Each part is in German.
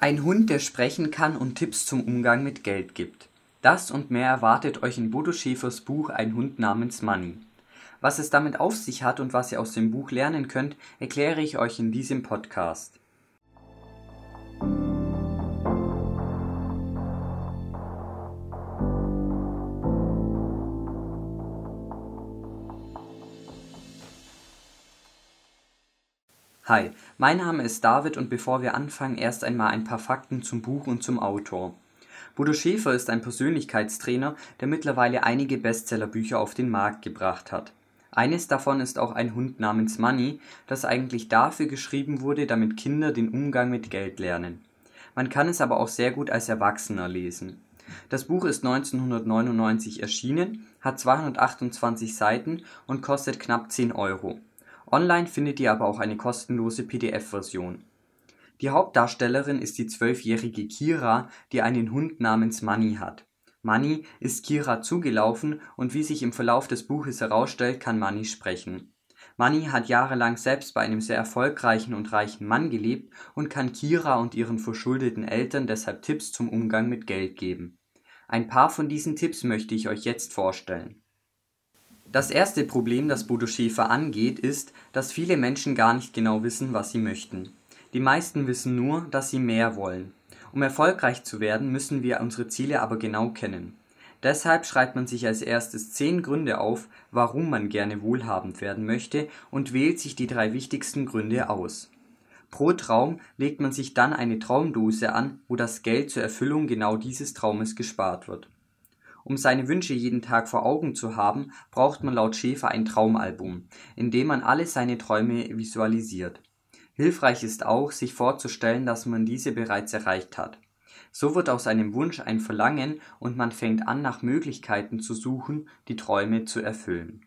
Ein Hund, der sprechen kann und Tipps zum Umgang mit Geld gibt. Das und mehr erwartet euch in Bodo Schäfers Buch Ein Hund namens Money. Was es damit auf sich hat und was ihr aus dem Buch lernen könnt, erkläre ich euch in diesem Podcast. Hi, mein Name ist David und bevor wir anfangen, erst einmal ein paar Fakten zum Buch und zum Autor. Bodo Schäfer ist ein Persönlichkeitstrainer, der mittlerweile einige Bestsellerbücher auf den Markt gebracht hat. Eines davon ist auch ein Hund namens Money, das eigentlich dafür geschrieben wurde, damit Kinder den Umgang mit Geld lernen. Man kann es aber auch sehr gut als Erwachsener lesen. Das Buch ist 1999 erschienen, hat 228 Seiten und kostet knapp 10 Euro. Online findet ihr aber auch eine kostenlose PDF-Version. Die Hauptdarstellerin ist die zwölfjährige Kira, die einen Hund namens Manny hat. Manny ist Kira zugelaufen und wie sich im Verlauf des Buches herausstellt, kann Manny sprechen. Manny hat jahrelang selbst bei einem sehr erfolgreichen und reichen Mann gelebt und kann Kira und ihren verschuldeten Eltern deshalb Tipps zum Umgang mit Geld geben. Ein paar von diesen Tipps möchte ich euch jetzt vorstellen. Das erste Problem, das Bodo Schäfer angeht, ist, dass viele Menschen gar nicht genau wissen, was sie möchten. Die meisten wissen nur, dass sie mehr wollen. Um erfolgreich zu werden, müssen wir unsere Ziele aber genau kennen. Deshalb schreibt man sich als erstes zehn Gründe auf, warum man gerne wohlhabend werden möchte und wählt sich die drei wichtigsten Gründe aus. Pro Traum legt man sich dann eine Traumdose an, wo das Geld zur Erfüllung genau dieses Traumes gespart wird um seine Wünsche jeden Tag vor Augen zu haben, braucht man laut Schäfer ein Traumalbum, in dem man alle seine Träume visualisiert. Hilfreich ist auch, sich vorzustellen, dass man diese bereits erreicht hat. So wird aus einem Wunsch ein Verlangen und man fängt an, nach Möglichkeiten zu suchen, die Träume zu erfüllen.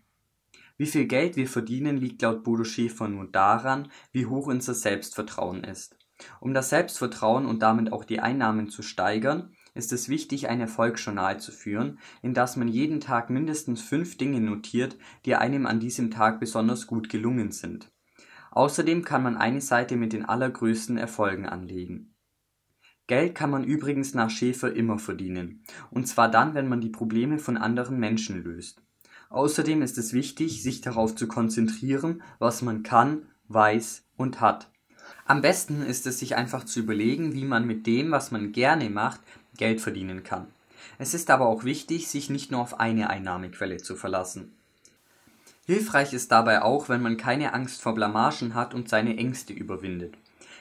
Wie viel Geld wir verdienen, liegt laut Bodo Schäfer nur daran, wie hoch unser Selbstvertrauen ist. Um das Selbstvertrauen und damit auch die Einnahmen zu steigern, ist es wichtig, ein Erfolgsjournal zu führen, in das man jeden Tag mindestens fünf Dinge notiert, die einem an diesem Tag besonders gut gelungen sind. Außerdem kann man eine Seite mit den allergrößten Erfolgen anlegen. Geld kann man übrigens nach Schäfer immer verdienen, und zwar dann, wenn man die Probleme von anderen Menschen löst. Außerdem ist es wichtig, sich darauf zu konzentrieren, was man kann, weiß und hat. Am besten ist es, sich einfach zu überlegen, wie man mit dem, was man gerne macht, Geld verdienen kann. Es ist aber auch wichtig, sich nicht nur auf eine Einnahmequelle zu verlassen. Hilfreich ist dabei auch, wenn man keine Angst vor Blamagen hat und seine Ängste überwindet.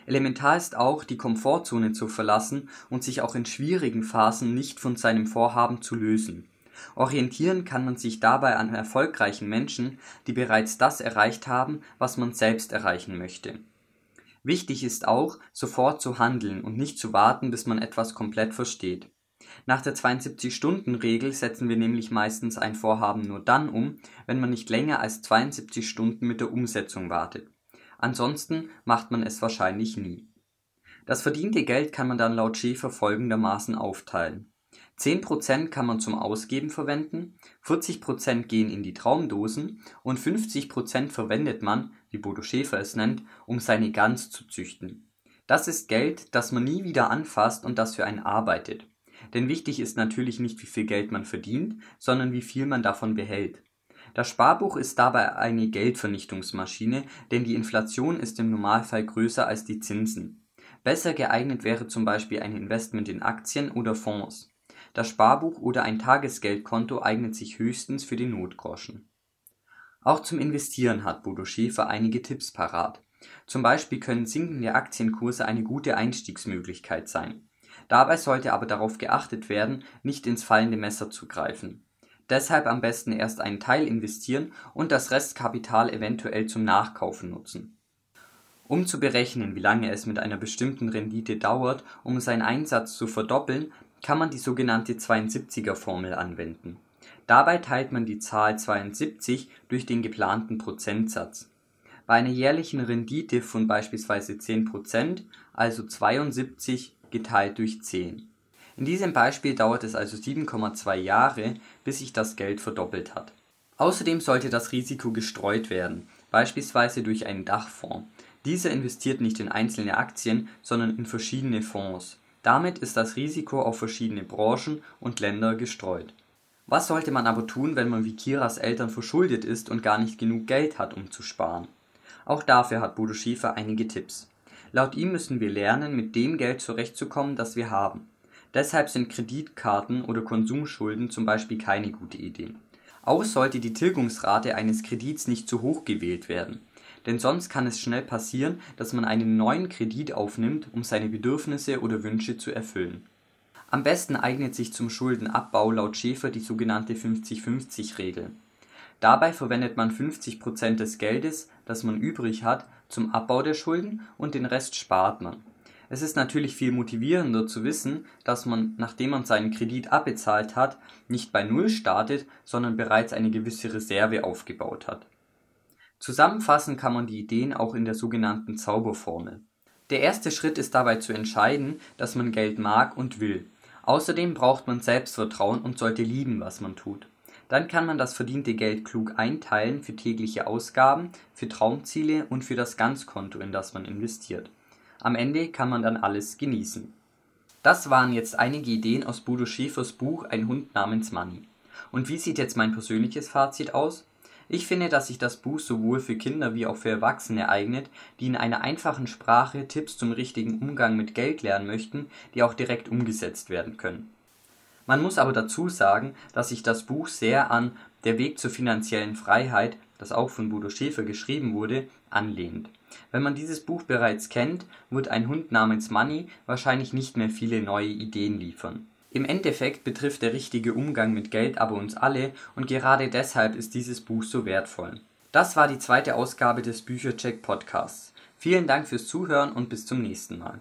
Elementar ist auch, die Komfortzone zu verlassen und sich auch in schwierigen Phasen nicht von seinem Vorhaben zu lösen. Orientieren kann man sich dabei an erfolgreichen Menschen, die bereits das erreicht haben, was man selbst erreichen möchte. Wichtig ist auch, sofort zu handeln und nicht zu warten, bis man etwas komplett versteht. Nach der 72-Stunden-Regel setzen wir nämlich meistens ein Vorhaben nur dann um, wenn man nicht länger als 72 Stunden mit der Umsetzung wartet. Ansonsten macht man es wahrscheinlich nie. Das verdiente Geld kann man dann laut Schäfer folgendermaßen aufteilen. 10% kann man zum Ausgeben verwenden, 40% gehen in die Traumdosen und 50% verwendet man, wie Bodo Schäfer es nennt, um seine Gans zu züchten. Das ist Geld, das man nie wieder anfasst und das für einen arbeitet. Denn wichtig ist natürlich nicht, wie viel Geld man verdient, sondern wie viel man davon behält. Das Sparbuch ist dabei eine Geldvernichtungsmaschine, denn die Inflation ist im Normalfall größer als die Zinsen. Besser geeignet wäre zum Beispiel ein Investment in Aktien oder Fonds. Das Sparbuch oder ein Tagesgeldkonto eignet sich höchstens für die Notgroschen. Auch zum Investieren hat Bodo Schäfer einige Tipps parat. Zum Beispiel können sinkende Aktienkurse eine gute Einstiegsmöglichkeit sein. Dabei sollte aber darauf geachtet werden, nicht ins fallende Messer zu greifen. Deshalb am besten erst einen Teil investieren und das Restkapital eventuell zum Nachkaufen nutzen. Um zu berechnen, wie lange es mit einer bestimmten Rendite dauert, um seinen Einsatz zu verdoppeln, kann man die sogenannte 72er Formel anwenden Dabei teilt man die Zahl 72 durch den geplanten Prozentsatz. Bei einer jährlichen Rendite von beispielsweise 10 Prozent, also 72 geteilt durch 10. In diesem Beispiel dauert es also 7,2 Jahre, bis sich das Geld verdoppelt hat. Außerdem sollte das Risiko gestreut werden, beispielsweise durch einen Dachfonds. Dieser investiert nicht in einzelne Aktien, sondern in verschiedene Fonds. Damit ist das Risiko auf verschiedene Branchen und Länder gestreut. Was sollte man aber tun, wenn man wie Kiras Eltern verschuldet ist und gar nicht genug Geld hat, um zu sparen? Auch dafür hat Bodo Schäfer einige Tipps. Laut ihm müssen wir lernen, mit dem Geld zurechtzukommen, das wir haben. Deshalb sind Kreditkarten oder Konsumschulden zum Beispiel keine gute Idee. Auch sollte die Tilgungsrate eines Kredits nicht zu hoch gewählt werden. Denn sonst kann es schnell passieren, dass man einen neuen Kredit aufnimmt, um seine Bedürfnisse oder Wünsche zu erfüllen. Am besten eignet sich zum Schuldenabbau laut Schäfer die sogenannte 50-50-Regel. Dabei verwendet man 50 Prozent des Geldes, das man übrig hat, zum Abbau der Schulden und den Rest spart man. Es ist natürlich viel motivierender zu wissen, dass man, nachdem man seinen Kredit abbezahlt hat, nicht bei Null startet, sondern bereits eine gewisse Reserve aufgebaut hat. Zusammenfassen kann man die Ideen auch in der sogenannten Zauberformel. Der erste Schritt ist dabei zu entscheiden, dass man Geld mag und will Außerdem braucht man Selbstvertrauen und sollte lieben, was man tut. Dann kann man das verdiente Geld klug einteilen für tägliche Ausgaben, für Traumziele und für das Ganzkonto, in das man investiert. Am Ende kann man dann alles genießen. Das waren jetzt einige Ideen aus Bodo Schäfers Buch Ein Hund namens Money. Und wie sieht jetzt mein persönliches Fazit aus? Ich finde, dass sich das Buch sowohl für Kinder wie auch für Erwachsene eignet, die in einer einfachen Sprache Tipps zum richtigen Umgang mit Geld lernen möchten, die auch direkt umgesetzt werden können. Man muss aber dazu sagen, dass sich das Buch sehr an Der Weg zur finanziellen Freiheit, das auch von Bodo Schäfer geschrieben wurde, anlehnt. Wenn man dieses Buch bereits kennt, wird ein Hund namens Money wahrscheinlich nicht mehr viele neue Ideen liefern im Endeffekt betrifft der richtige Umgang mit Geld aber uns alle und gerade deshalb ist dieses Buch so wertvoll. Das war die zweite Ausgabe des Büchercheck Podcasts. Vielen Dank fürs Zuhören und bis zum nächsten Mal